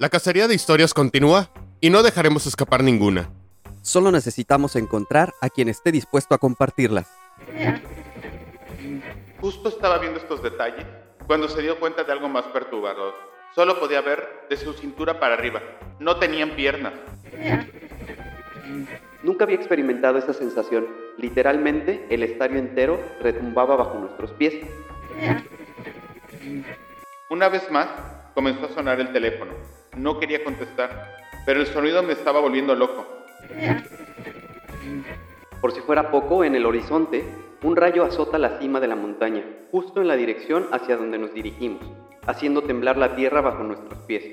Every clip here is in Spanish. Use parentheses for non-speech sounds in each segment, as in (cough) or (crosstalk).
La cacería de historias continúa y no dejaremos escapar ninguna. Solo necesitamos encontrar a quien esté dispuesto a compartirlas. Justo estaba viendo estos detalles cuando se dio cuenta de algo más perturbador. Solo podía ver de su cintura para arriba. No tenían piernas. Nunca había experimentado esa sensación. Literalmente, el estadio entero retumbaba bajo nuestros pies. Una vez más, comenzó a sonar el teléfono. No quería contestar, pero el sonido me estaba volviendo loco. Por si fuera poco, en el horizonte, un rayo azota la cima de la montaña, justo en la dirección hacia donde nos dirigimos, haciendo temblar la tierra bajo nuestros pies.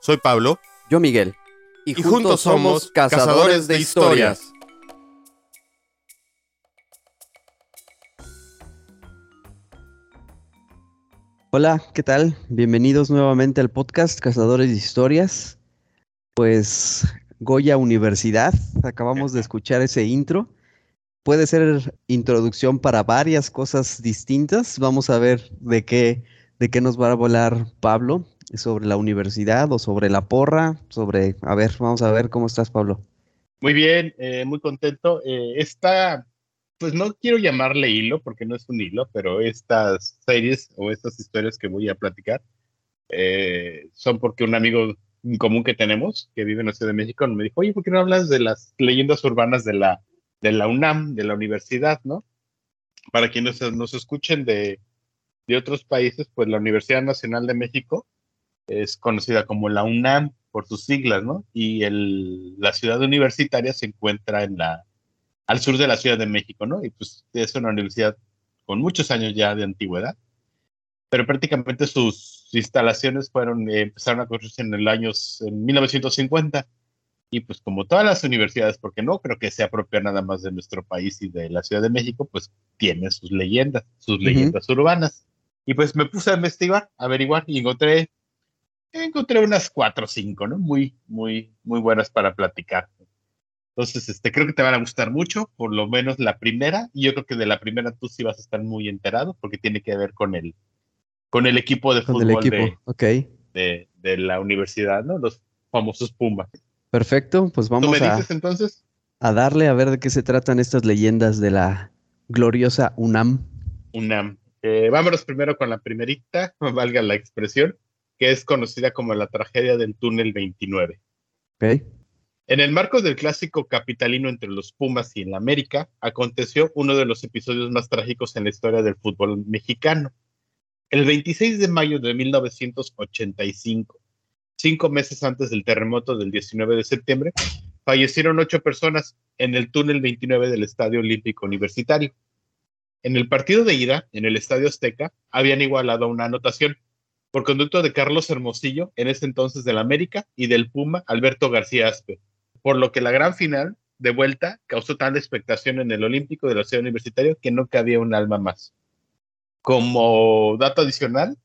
Soy Pablo. Yo Miguel. Y, juntos somos cazadores de historias. Hola, ¿qué tal? Bienvenidos nuevamente al podcast Cazadores de Historias. Pues Goya Universidad, acabamos de escuchar ese intro. Puede ser introducción para varias cosas distintas. Vamos a ver de qué, de qué nos va a volar Pablo sobre la universidad o sobre la porra, sobre, a ver, vamos a ver cómo estás, Pablo. Muy bien, eh, muy contento. Eh, esta, pues no quiero llamarle hilo porque no es un hilo, pero estas series o estas historias que voy a platicar eh, son porque un amigo en común que tenemos, que vive en la Ciudad de México, me dijo, oye, ¿por qué no hablas de las leyendas urbanas de la, de la UNAM, de la universidad, no? Para quienes nos escuchen de, de otros países, pues la Universidad Nacional de México es conocida como la UNAM por sus siglas, ¿no? Y el, la ciudad universitaria se encuentra en la, al sur de la Ciudad de México, ¿no? Y pues es una universidad con muchos años ya de antigüedad, pero prácticamente sus instalaciones fueron, eh, empezaron a construirse en el año en 1950. Y pues como todas las universidades, porque no creo que sea propia nada más de nuestro país y de la Ciudad de México, pues tiene sus leyendas, sus leyendas urbanas. Y pues me puse a investigar, a averiguar y encontré encontré unas cuatro o cinco, ¿no? Muy, muy, muy buenas para platicar. Entonces, este, creo que te van a gustar mucho, por lo menos la primera, y yo creo que de la primera tú sí vas a estar muy enterado, porque tiene que ver con el, con el equipo de fútbol de, de, la universidad, ¿no? Los famosos Pumas. Perfecto, pues vamos ¿Tú me dices, entonces? a darle a ver de qué se tratan estas leyendas de la gloriosa UNAM. UNAM. Eh, vámonos primero con la primerita, (laughs) valga la expresión que es conocida como la tragedia del túnel 29. Okay. En el marco del clásico capitalino entre los Pumas y en la América, aconteció uno de los episodios más trágicos en la historia del fútbol mexicano. El 26 de mayo de 1985, cinco meses antes del terremoto del 19 de septiembre, fallecieron ocho personas en el túnel 29 del Estadio Olímpico Universitario. En el partido de ida, en el Estadio Azteca, habían igualado una anotación por conducto de Carlos Hermosillo, en ese entonces del América, y del Puma, Alberto García Aspe. Por lo que la gran final de vuelta causó tanta expectación en el Olímpico de la Ciudad Universitaria que no cabía un alma más. Como dato adicional,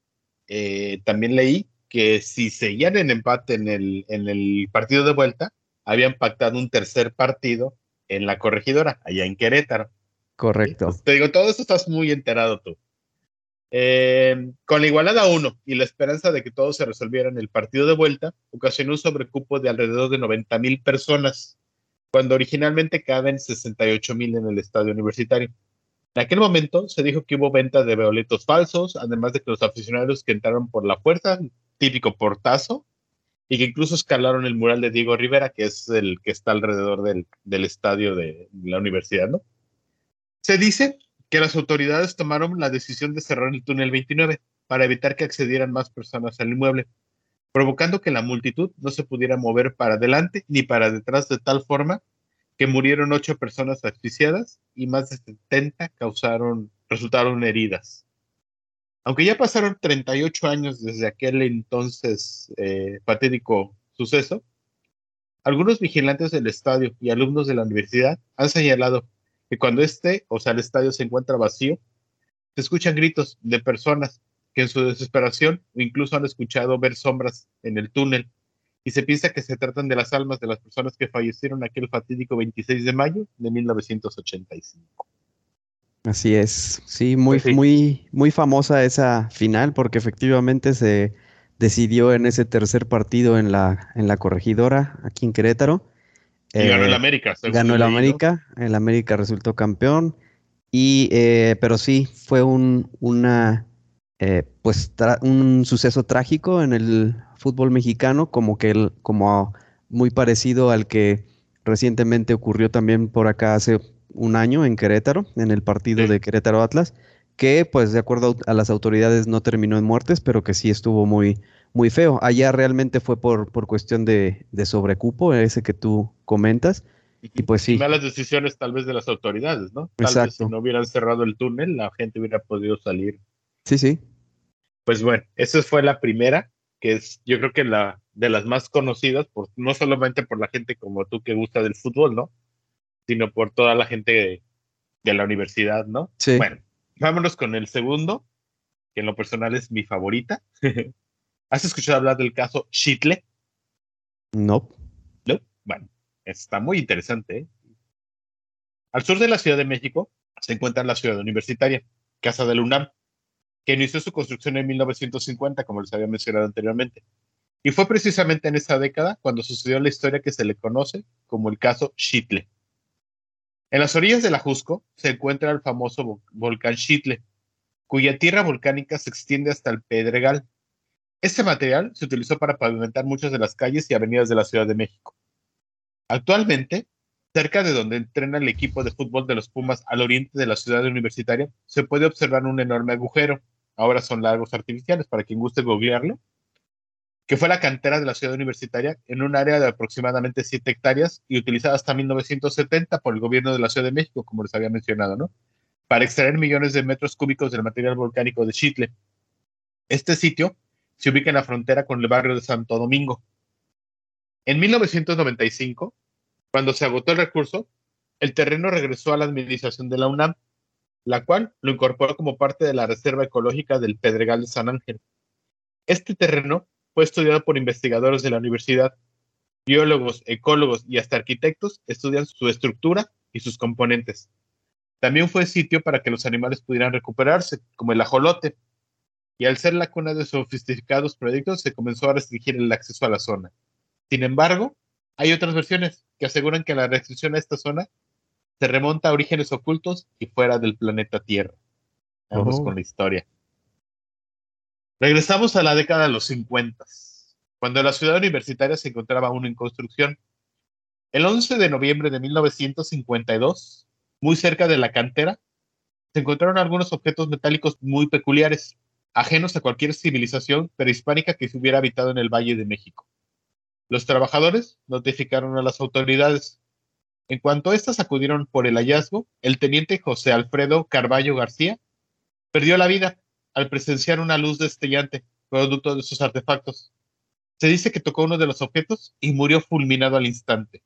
eh, también leí que si seguían en empate en el, en el partido de vuelta, habían pactado un tercer partido en la corregidora, allá en Querétaro. Correcto. Te digo, todo esto estás muy enterado tú. Eh, con la igualada 1 y la esperanza de que todo se resolviera en el partido de vuelta, ocasionó un sobrecupo de alrededor de 90 mil personas, cuando originalmente caben 68 mil en el estadio universitario. En aquel momento se dijo que hubo venta de boletos falsos, además de que los aficionados que entraron por la puerta, típico portazo, y que incluso escalaron el mural de Diego Rivera, que es el que está alrededor del, del estadio de la universidad, ¿no? Se dice que las autoridades tomaron la decisión de cerrar el túnel 29 para evitar que accedieran más personas al inmueble, provocando que la multitud no se pudiera mover para adelante ni para detrás de tal forma que murieron ocho personas asfixiadas y más de 70 causaron, resultaron heridas. Aunque ya pasaron 38 años desde aquel entonces eh, patético suceso, algunos vigilantes del estadio y alumnos de la universidad han señalado que cuando este, o sea, el estadio se encuentra vacío, se escuchan gritos de personas que en su desesperación o incluso han escuchado ver sombras en el túnel y se piensa que se tratan de las almas de las personas que fallecieron aquel fatídico 26 de mayo de 1985. Así es, sí, muy, pues muy, muy famosa esa final porque efectivamente se decidió en ese tercer partido en la, en la corregidora, aquí en Querétaro. Y ganó el Eh, América. Ganó el. América, el América resultó campeón. Y, eh, pero sí, fue un, una, eh, pues, un suceso trágico en el fútbol mexicano, como que el- como muy parecido al que recientemente ocurrió también por acá hace un año en Querétaro, en el partido Sí. de Querétaro Atlas, que pues de acuerdo a las autoridades no terminó en muertes, pero que sí estuvo muy, muy feo. Allá realmente fue por, por cuestión de, de sobrecupo, ese que tú comentas. Y pues sí, Malas decisiones tal vez de las autoridades, ¿no? Tal vez Exacto. si no hubieran cerrado el túnel, la gente hubiera podido salir. sí, sí. Pues bueno, esa fue la primera, que es yo creo que la de las más conocidas, por, no solamente por la gente como tú que gusta del fútbol, ¿no? Sino por toda la gente de, de la universidad, ¿no? Sí. Bueno, vámonos con el segundo, que en lo personal es mi favorita. (laughs) ¿Has escuchado hablar del caso Shitle? No. ¿No? Bueno, está muy interesante. ¿eh? Al sur de la Ciudad de México se encuentra la ciudad universitaria, Casa del UNAM, que inició su construcción en 1950, como les había mencionado anteriormente. Y fue precisamente en esa década cuando sucedió la historia que se le conoce como el caso Chitle. En las orillas del Ajusco se encuentra el famoso vo- volcán Chitle, cuya tierra volcánica se extiende hasta el Pedregal. Este material se utilizó para pavimentar muchas de las calles y avenidas de la Ciudad de México. Actualmente, cerca de donde entrena el equipo de fútbol de los Pumas al oriente de la ciudad universitaria, se puede observar un enorme agujero. Ahora son lagos artificiales, para quien guste googlearlo, que fue la cantera de la ciudad universitaria en un área de aproximadamente 7 hectáreas y utilizada hasta 1970 por el gobierno de la Ciudad de México, como les había mencionado, ¿no? Para extraer millones de metros cúbicos del material volcánico de Chitle. Este sitio se ubica en la frontera con el barrio de Santo Domingo. En 1995, cuando se agotó el recurso, el terreno regresó a la administración de la UNAM, la cual lo incorporó como parte de la Reserva Ecológica del Pedregal de San Ángel. Este terreno fue estudiado por investigadores de la universidad. Biólogos, ecólogos y hasta arquitectos estudian su estructura y sus componentes. También fue sitio para que los animales pudieran recuperarse, como el ajolote. Y al ser la cuna de sofisticados proyectos, se comenzó a restringir el acceso a la zona. Sin embargo, hay otras versiones que aseguran que la restricción a esta zona se remonta a orígenes ocultos y fuera del planeta Tierra. Vamos Oh. con la historia. Regresamos a la década de los 50, cuando la ciudad universitaria se encontraba aún en construcción. El 11 de noviembre de 1952, muy cerca de la cantera, se encontraron algunos objetos metálicos muy peculiares, ajenos a cualquier civilización prehispánica que se hubiera habitado en el Valle de México. Los trabajadores notificaron a las autoridades. En cuanto éstas acudieron por el hallazgo, el teniente José Alfredo Carballo García perdió la vida al presenciar una luz destellante producto de sus artefactos. Se dice que tocó uno de los objetos y murió fulminado al instante.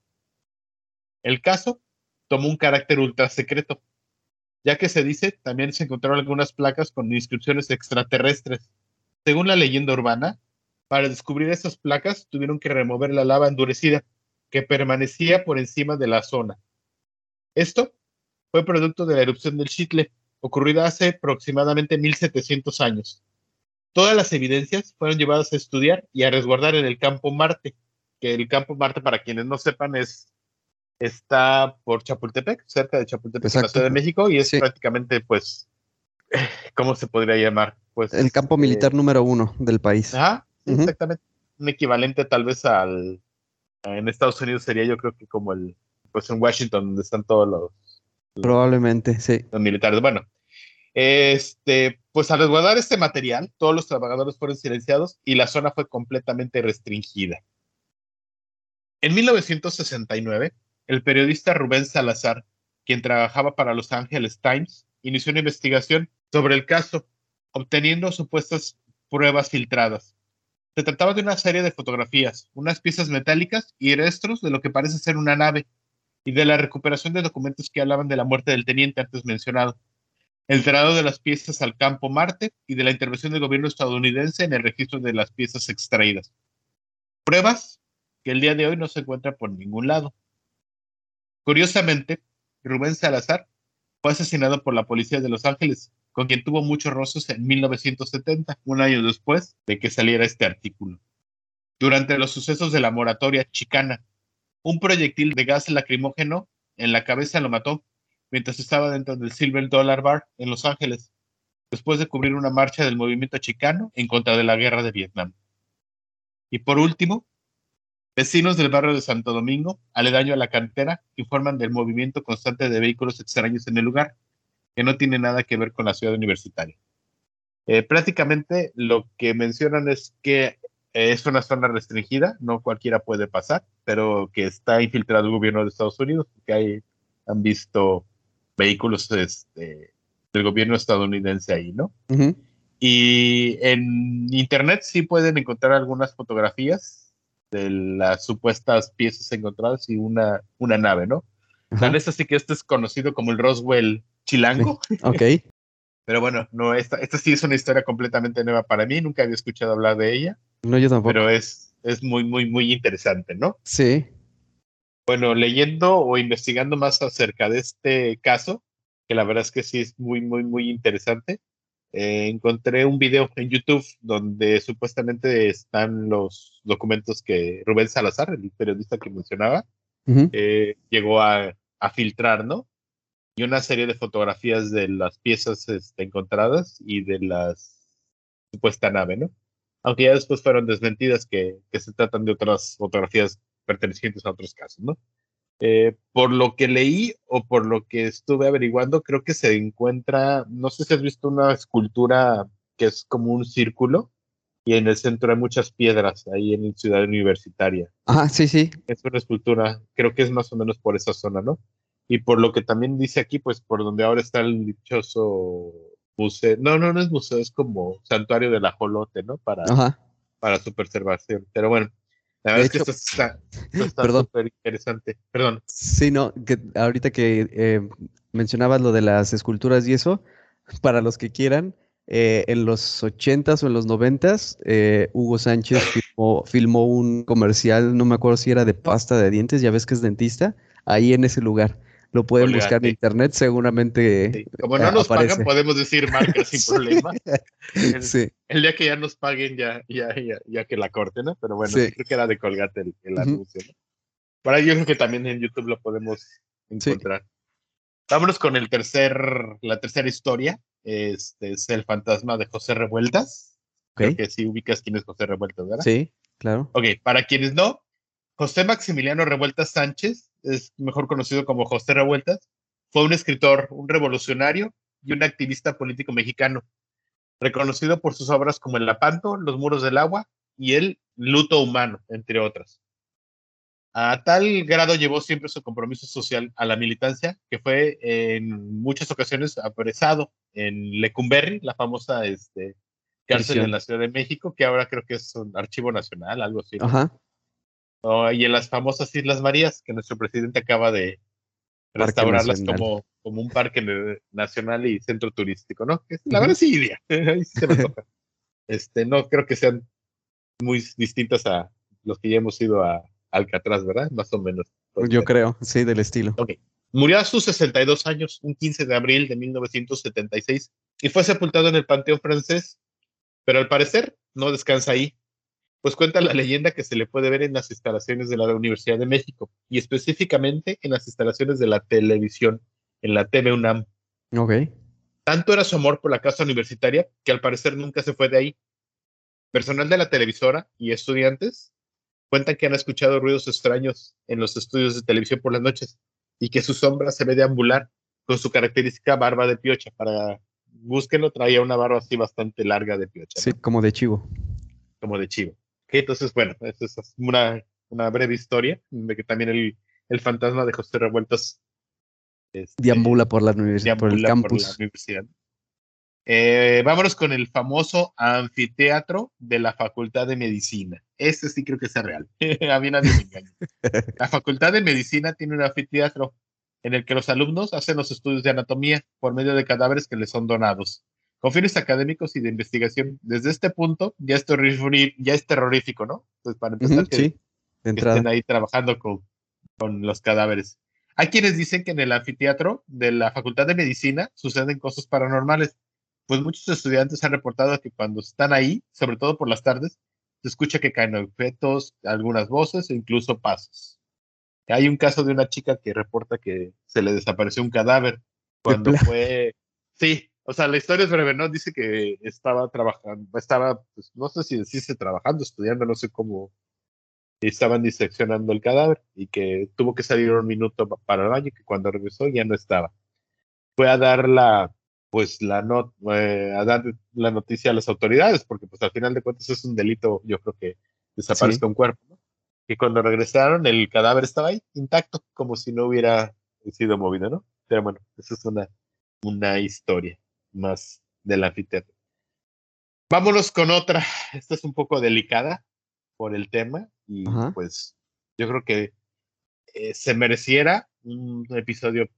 El caso tomó un carácter ultra secreto, ya que se dice también se encontraron algunas placas con inscripciones extraterrestres. Según la leyenda urbana, para descubrir esas placas tuvieron que remover la lava endurecida que permanecía por encima de la zona. Esto fue producto de la erupción del Chitle, ocurrida hace aproximadamente 1700 años. Todas las evidencias fueron llevadas a estudiar y a resguardar en el campo Marte, que el campo Marte, para quienes no sepan, es está por Chapultepec, cerca de Chapultepec, en la. Ciudad de México, y es Sí. prácticamente, pues, (sighs) ¿cómo se podría llamar? Pues El campo eh, militar número uno del país. Ajá, exactamente. Un equivalente tal vez al en Estados Unidos sería yo creo que como el pues en Washington donde están todos los, Probablemente, sí. los militares. Bueno, este, pues al resguardar este material, todos los trabajadores fueron silenciados y la zona fue completamente restringida. En 1969, el periodista Rubén Salazar, quien trabajaba para Los Angeles Times, inició una investigación sobre el caso, obteniendo supuestas pruebas filtradas. Se trataba de una serie de fotografías, unas piezas metálicas y restos de lo que parece ser una nave, y de la recuperación de documentos que hablaban de la muerte del teniente antes mencionado, el traslado de las piezas al campo Marte y de la intervención del gobierno estadounidense en el registro de las piezas extraídas. Pruebas que el día de hoy no se encuentran por ningún lado. Curiosamente, Rubén Salazar fue asesinado por la policía de Los Ángeles con quien tuvo muchos roces en 1970, un año después de que saliera este artículo. Durante los sucesos de la moratoria chicana, un proyectil de gas lacrimógeno en la cabeza lo mató mientras estaba dentro del Silver Dollar Bar en Los Ángeles, después de cubrir una marcha del movimiento chicano en contra de la guerra de Vietnam. Y por último, vecinos del barrio de Santo Domingo, aledaño a la cantera, informan del movimiento constante de vehículos extraños en el lugar, que no tiene nada que ver con la ciudad universitaria. Eh, prácticamente lo que mencionan es que es una zona restringida, no cualquiera puede pasar, pero que está infiltrado el gobierno de Estados Unidos, porque hay, han visto vehículos este, del gobierno estadounidense ahí, ¿no? Y en internet sí pueden encontrar algunas fotografías de las supuestas piezas encontradas y una, una nave, ¿no? Tal vez así que esto es conocido como el Roswell chilango. Ok. (laughs) Pero bueno, no, esta, esta sí es una historia completamente nueva para mí, nunca había escuchado hablar de ella. No, yo tampoco. Pero es, es muy, muy, muy interesante, ¿no? Sí. Bueno, leyendo o investigando más acerca de este caso, que la verdad es que sí es muy, muy, muy interesante, eh, encontré un video en YouTube donde supuestamente están los documentos que Rubén Salazar, el periodista que mencionaba, eh, llegó a, a, filtrar, ¿no? y una serie de fotografías de las piezas este, encontradas y de la supuesta nave, ¿no? Aunque ya después fueron desmentidas que, que se tratan de otras fotografías pertenecientes a otros casos, ¿no? Eh, por lo que leí o por lo que estuve averiguando, creo que se encuentra, no sé si has visto una escultura que es como un círculo y en el centro hay muchas piedras ahí en Ciudad Universitaria. Ah, sí, sí. Es una escultura, creo que es más o menos por esa zona, ¿no? Y por lo que también dice aquí, pues por donde ahora está el dichoso museo, no, no, no es museo, es como santuario del ajolote, ¿no? Para, para su preservación. Pero bueno, la verdad es que esto está súper interesante. Perdón. Sí, no, que ahorita que eh, mencionabas lo de las esculturas y eso, para los que quieran, eh, en los 80s o en los 90s, eh, Hugo Sánchez (laughs) filmó, filmó, un comercial, no me acuerdo si era de pasta de dientes, ya ves que es dentista, ahí en ese lugar. Lo pueden buscar en internet, seguramente. Como no nos pagan, podemos decir marca sin (laughs) problema. El, sí. el, día que ya nos paguen, ya, ya, ya, ya que la corten, ¿no? Pero bueno, creo que era de Colgate el, anuncio, ¿no? Para yo creo que también en YouTube lo podemos encontrar. Vámonos con el tercer, la tercera historia. Este es el fantasma de José Revueltas. Creo que sí ubicas quién es José Revueltas, ¿verdad? Sí, claro. Ok, para quienes no, José Maximiliano Revueltas Sánchez es mejor conocido como José Revueltas, fue un escritor, un revolucionario y un activista político mexicano, reconocido por sus obras como El Lapanto, Los Muros del Agua y El Luto Humano, entre otras. A tal grado llevó siempre su compromiso social a la militancia, que fue en muchas ocasiones apresado en Lecumberri, la famosa este, cárcel en la Ciudad de México, que ahora creo que es un archivo nacional, algo así. Ajá y en las famosas Islas Marías, que nuestro presidente acaba de restaurarlas como, como un parque nacional y centro turístico, ¿no? La verdad sí iría. (laughs) Ahí sí se me toca. Este, no creo que sean muy distintas a los que ya hemos ido a Alcatraz, ¿verdad? Más o menos. Yo creo, sí, del estilo. Ok. Murió a sus 62 años, un 15 de abril de 1976, y fue sepultado en el Panteón francés, pero al parecer no descansa ahí pues cuenta la leyenda que se le puede ver en las instalaciones de la Universidad de México y específicamente en las instalaciones de la televisión, en la TV UNAM. Ok. Tanto era su amor por la casa universitaria que al parecer nunca se fue de ahí. Personal de la televisora y estudiantes cuentan que han escuchado ruidos extraños en los estudios de televisión por las noches y que su sombra se ve deambular con su característica barba de piocha. Para búsquenlo, traía una barba así bastante larga de piocha. Sí, como de chivo. Como de chivo entonces, bueno, esta es una, una breve historia de que también el, el fantasma de José Revueltas este, deambula por la universidad, por el campus. Eh, vámonos con el famoso anfiteatro de la Facultad de Medicina. Este sí creo que es real. (laughs) A mí nadie me engaña. (laughs) La Facultad de Medicina tiene un anfiteatro en el que los alumnos hacen los estudios de anatomía por medio de cadáveres que les son donados con fines académicos y de investigación. Desde este punto ya es, ya es terrorífico, ¿no? Pues para empezar, que, estén ahí trabajando con, con los cadáveres. Hay quienes dicen que en el anfiteatro de la Facultad de Medicina suceden cosas paranormales, pues muchos estudiantes han reportado que cuando están ahí, sobre todo por las tardes, se escucha que caen objetos, algunas voces e incluso pasos. Hay un caso de una chica que reporta que se le desapareció un cadáver cuando fue... Sí, o sea, la historia es breve, ¿no? Dice que estaba trabajando, estaba, pues, no sé si decirse trabajando, estudiando, no sé cómo, estaban diseccionando el cadáver y que tuvo que salir un minuto para el baño, que cuando regresó ya no estaba. Fue a dar la, pues la not, eh, a dar la noticia a las autoridades, porque pues al final de cuentas es un delito, yo creo que desaparezca un cuerpo, ¿no? Y cuando regresaron, el cadáver estaba ahí, intacto, como si no hubiera sido movido, ¿no? Pero bueno, esa es una, una historia más del anfiteatro. Vámonos con otra. Esta es un poco delicada por el tema y pues yo creo que eh, se mereciera un episodio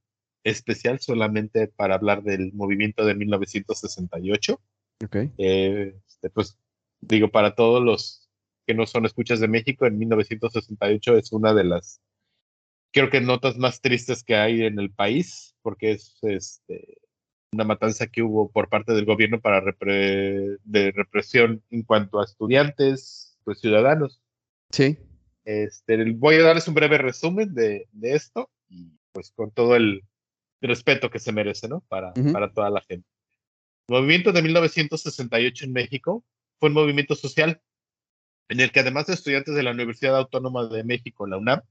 especial solamente para hablar del movimiento de 1968. Okay. Eh, este, pues digo, para todos los que no son escuchas de México, en 1968 es una de las, creo que notas más tristes que hay en el país, porque es este, una matanza que hubo por parte del gobierno para de represión en cuanto a estudiantes, pues ciudadanos. Sí. Este, voy a darles un breve resumen de, de esto y pues con todo el respeto que se merece, ¿no? Para, para toda la gente. El movimiento de 1968 en México fue un movimiento social en el que además de estudiantes de la Universidad Autónoma de México, la UNAM,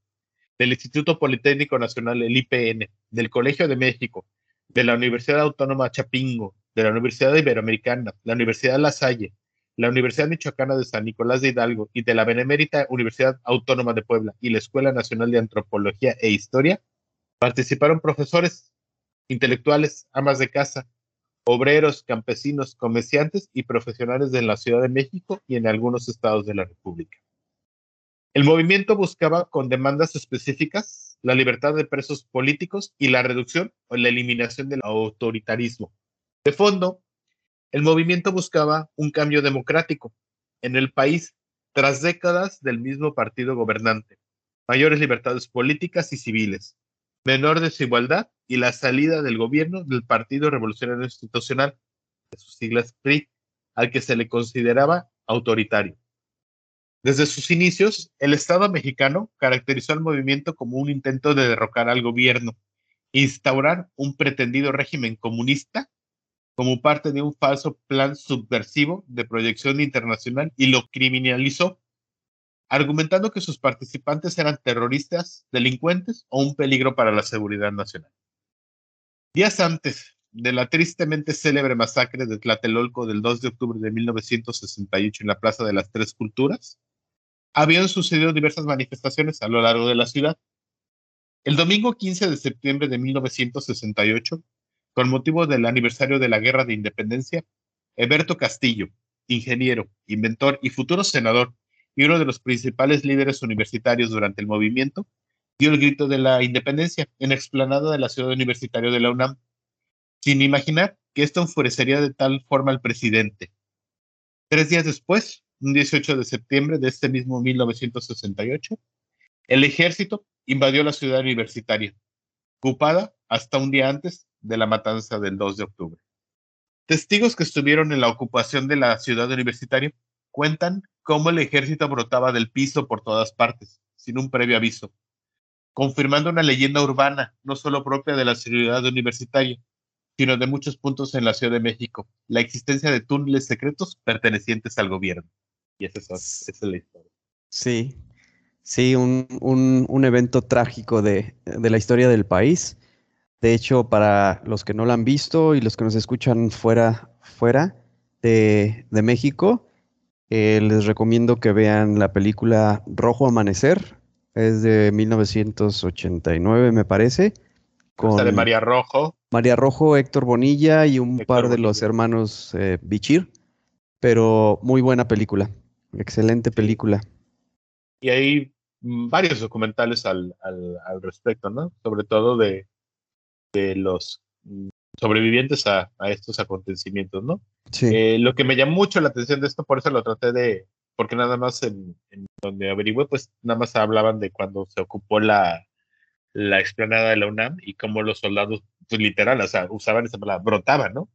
del Instituto Politécnico Nacional, el IPN, del Colegio de México, de la Universidad Autónoma Chapingo, de la Universidad Iberoamericana, la Universidad La Salle, la Universidad Michoacana de San Nicolás de Hidalgo y de la Benemérita Universidad Autónoma de Puebla y la Escuela Nacional de Antropología e Historia, participaron profesores, intelectuales, amas de casa, obreros, campesinos, comerciantes y profesionales de la Ciudad de México y en algunos estados de la República. El movimiento buscaba con demandas específicas la libertad de presos políticos y la reducción o la eliminación del autoritarismo. De fondo, el movimiento buscaba un cambio democrático en el país tras décadas del mismo partido gobernante, mayores libertades políticas y civiles, menor desigualdad y la salida del gobierno del Partido Revolucionario Institucional, de sus siglas PRI, al que se le consideraba autoritario. Desde sus inicios, el Estado mexicano caracterizó al movimiento como un intento de derrocar al gobierno, instaurar un pretendido régimen comunista como parte de un falso plan subversivo de proyección internacional y lo criminalizó, argumentando que sus participantes eran terroristas, delincuentes o un peligro para la seguridad nacional. Días antes de la tristemente célebre masacre de Tlatelolco del 2 de octubre de 1968 en la Plaza de las Tres Culturas, habían sucedido diversas manifestaciones a lo largo de la ciudad. El domingo 15 de septiembre de 1968, con motivo del aniversario de la Guerra de Independencia, Eberto Castillo, ingeniero, inventor y futuro senador y uno de los principales líderes universitarios durante el movimiento, dio el grito de la independencia en explanada de la ciudad universitaria de la UNAM, sin imaginar que esto enfurecería de tal forma al presidente. Tres días después, un 18 de septiembre de este mismo 1968, el ejército invadió la ciudad universitaria, ocupada hasta un día antes de la matanza del 2 de octubre. Testigos que estuvieron en la ocupación de la ciudad universitaria cuentan cómo el ejército brotaba del piso por todas partes, sin un previo aviso, confirmando una leyenda urbana, no solo propia de la ciudad universitaria, sino de muchos puntos en la Ciudad de México, la existencia de túneles secretos pertenecientes al gobierno. Y esa es, la historia. Sí, sí, un, un, evento trágico de, de, la historia del país. De hecho, para los que no lo han visto y los que nos escuchan fuera, fuera de, de México, eh, les recomiendo que vean la película Rojo Amanecer. Es de 1989, me parece. Con de María Rojo. María Rojo, Héctor Bonilla y un par de los hermanos eh, Bichir. Pero muy buena película. Excelente película. Y hay varios documentales al, al, respecto, ¿no? Sobre todo de, de los sobrevivientes a, a, estos acontecimientos, ¿no? Sí. Eh, lo que me llamó mucho la atención de esto, por eso lo traté de, porque nada más en, donde averigüé, pues nada más hablaban de cuando se ocupó la, la explanada de la UNAM y cómo los soldados, pues literal, o sea, usaban esa palabra, brotaban, ¿no?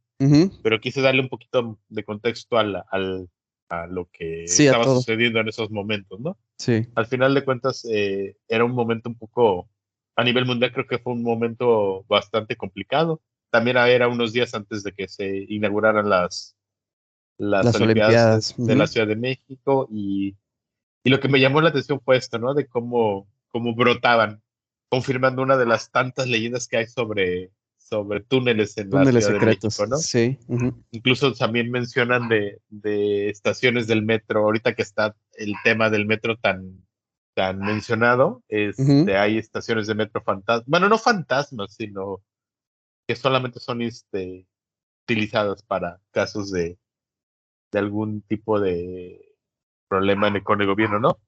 Pero quise darle un poquito de contexto al, al- a lo que Sí, estaba sucediendo en esos momentos, ¿no? Sí. Al final de cuentas, eh, era un momento un poco, a nivel mundial creo que fue un momento bastante complicado. También era unos días antes de que se inauguraran las, las, Las Olimpiadas, Olimpiadas, de la. Ciudad de México y, y lo que me llamó la atención fue esto, ¿no? De cómo, cómo brotaban, confirmando una de las tantas leyendas que hay sobre, sobre túneles en Túneles la Ciudad secretos. de México, ¿no? Sí. Incluso también mencionan de, de estaciones del metro, ahorita que está el tema del metro tan, tan mencionado, este, Ujú. hay estaciones de metro fantasmas, bueno, no fantasmas, sino que solamente son este, utilizadas para casos de, de algún tipo de problema en el, con el gobierno, ¿no?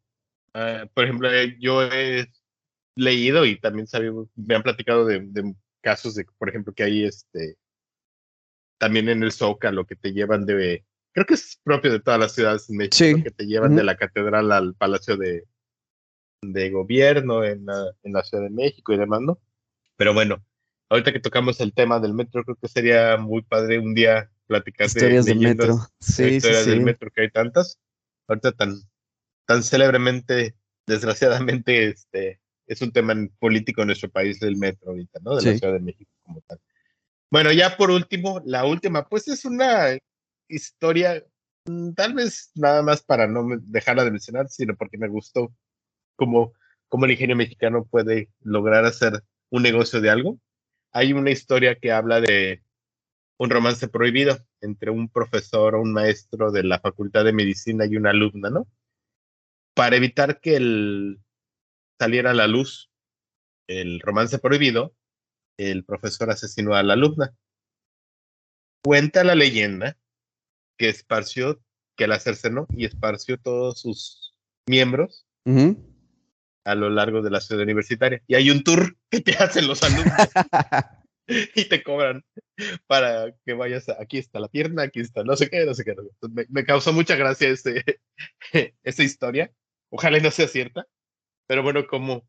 Ah, por ejemplo, eh, yo he leído y también sabía- me han platicado de, de casos de, por ejemplo, que hay este también en el Zócalo que te llevan de, creo que es propio de todas las ciudades en México, Sí. que te llevan de la catedral al Palacio de, de Gobierno en la, en la Ciudad de México y demás, ¿no? Pero bueno, ahorita que tocamos el tema del metro, creo que sería muy padre un día platicar de Historias del leyendas, metro. de Sí, sí, historias del sí. metro, que hay tantas. Ahorita tan, tan célebremente, desgraciadamente, este, es un tema político en nuestro país del metro ahorita, ¿no? De la. Ciudad de México como tal. Bueno, ya por último, la última, pues es una historia, mm, tal vez nada más para no dejarla de mencionar, sino porque me gustó cómo, cómo el ingenio mexicano puede lograr hacer un negocio de algo. Hay una historia que habla de un romance prohibido entre un profesor o un maestro de la Facultad de Medicina y una alumna, ¿no? Para evitar que el, saliera a la luz el romance prohibido, el profesor asesinó a la alumna. Cuenta la leyenda que esparció, que la cercenó y esparció todos sus miembros a lo largo de la ciudad universitaria. Y hay un tour que te hacen los alumnos (laughs) y te cobran para que vayas a, aquí está la pierna, aquí está no sé qué, no sé qué. no sé qué. Me, me causó mucha gracia ese, (laughs) esa historia. Ojalá y no sea cierta, pero bueno, como,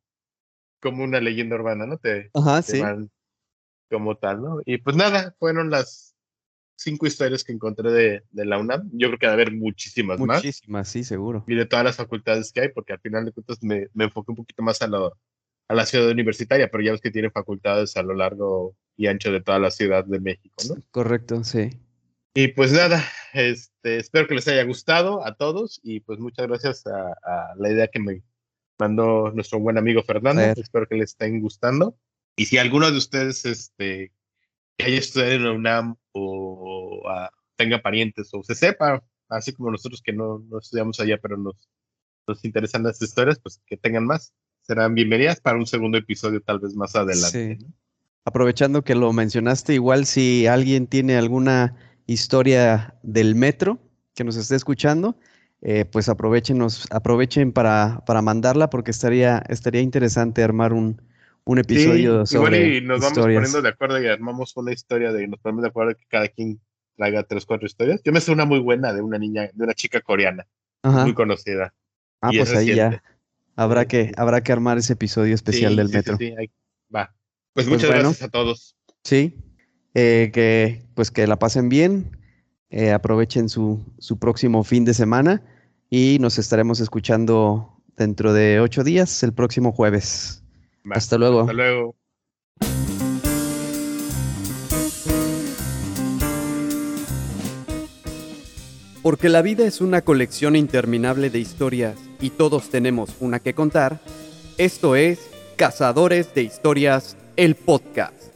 como una leyenda urbana, ¿no? Te, Ajá, te sí. van como tal, ¿no? Y pues nada, fueron las cinco historias que encontré de, de la UNAM. Yo creo que debe haber muchísimas más Muchísimas, sí, seguro. y de todas las facultades que hay, porque al final de cuentas me, me enfoqué un poquito más a, lo, a la ciudad universitaria, pero ya ves que tiene facultades a lo largo y ancho de toda la ciudad de México, ¿no? Correcto, sí. Y pues nada, este, espero que les haya gustado a todos y pues muchas gracias a, a la idea que me mandó nuestro buen amigo Fernando. Fer. Espero que les estén gustando. Y si alguno de ustedes este, que haya estudiado en la UNAM o ah, tenga parientes o se sepa, así como nosotros que no, no estudiamos allá, pero nos, nos interesan las historias, pues que tengan más. Serán bienvenidas para un segundo episodio tal vez más adelante. Sí. ¿no? Aprovechando que lo mencionaste, igual si alguien tiene alguna historia del metro que nos esté escuchando, eh, pues aprovechenos, aprovechen para, para mandarla porque estaría, estaría interesante armar un, un episodio Sí, igual sobre y nos vamos historias. poniendo de acuerdo y armamos una historia de, nos ponemos de acuerdo que cada quien traiga tres, cuatro historias. Yo me sé una muy buena de una niña, de una chica coreana, Ajá. muy conocida. Ah, y pues ahí ya habrá que, habrá que armar ese episodio especial Sí, del sí, metro. sí, ahí va. Pues, Pues muchas bueno. gracias a todos. Sí, eh, que pues que la pasen bien, eh, aprovechen su, su próximo fin de semana y nos estaremos escuchando dentro de ocho días, el próximo jueves. Hasta luego. Hasta luego. Porque la vida es una colección interminable de historias y todos tenemos una que contar, esto es Cazadores de Historias, el podcast.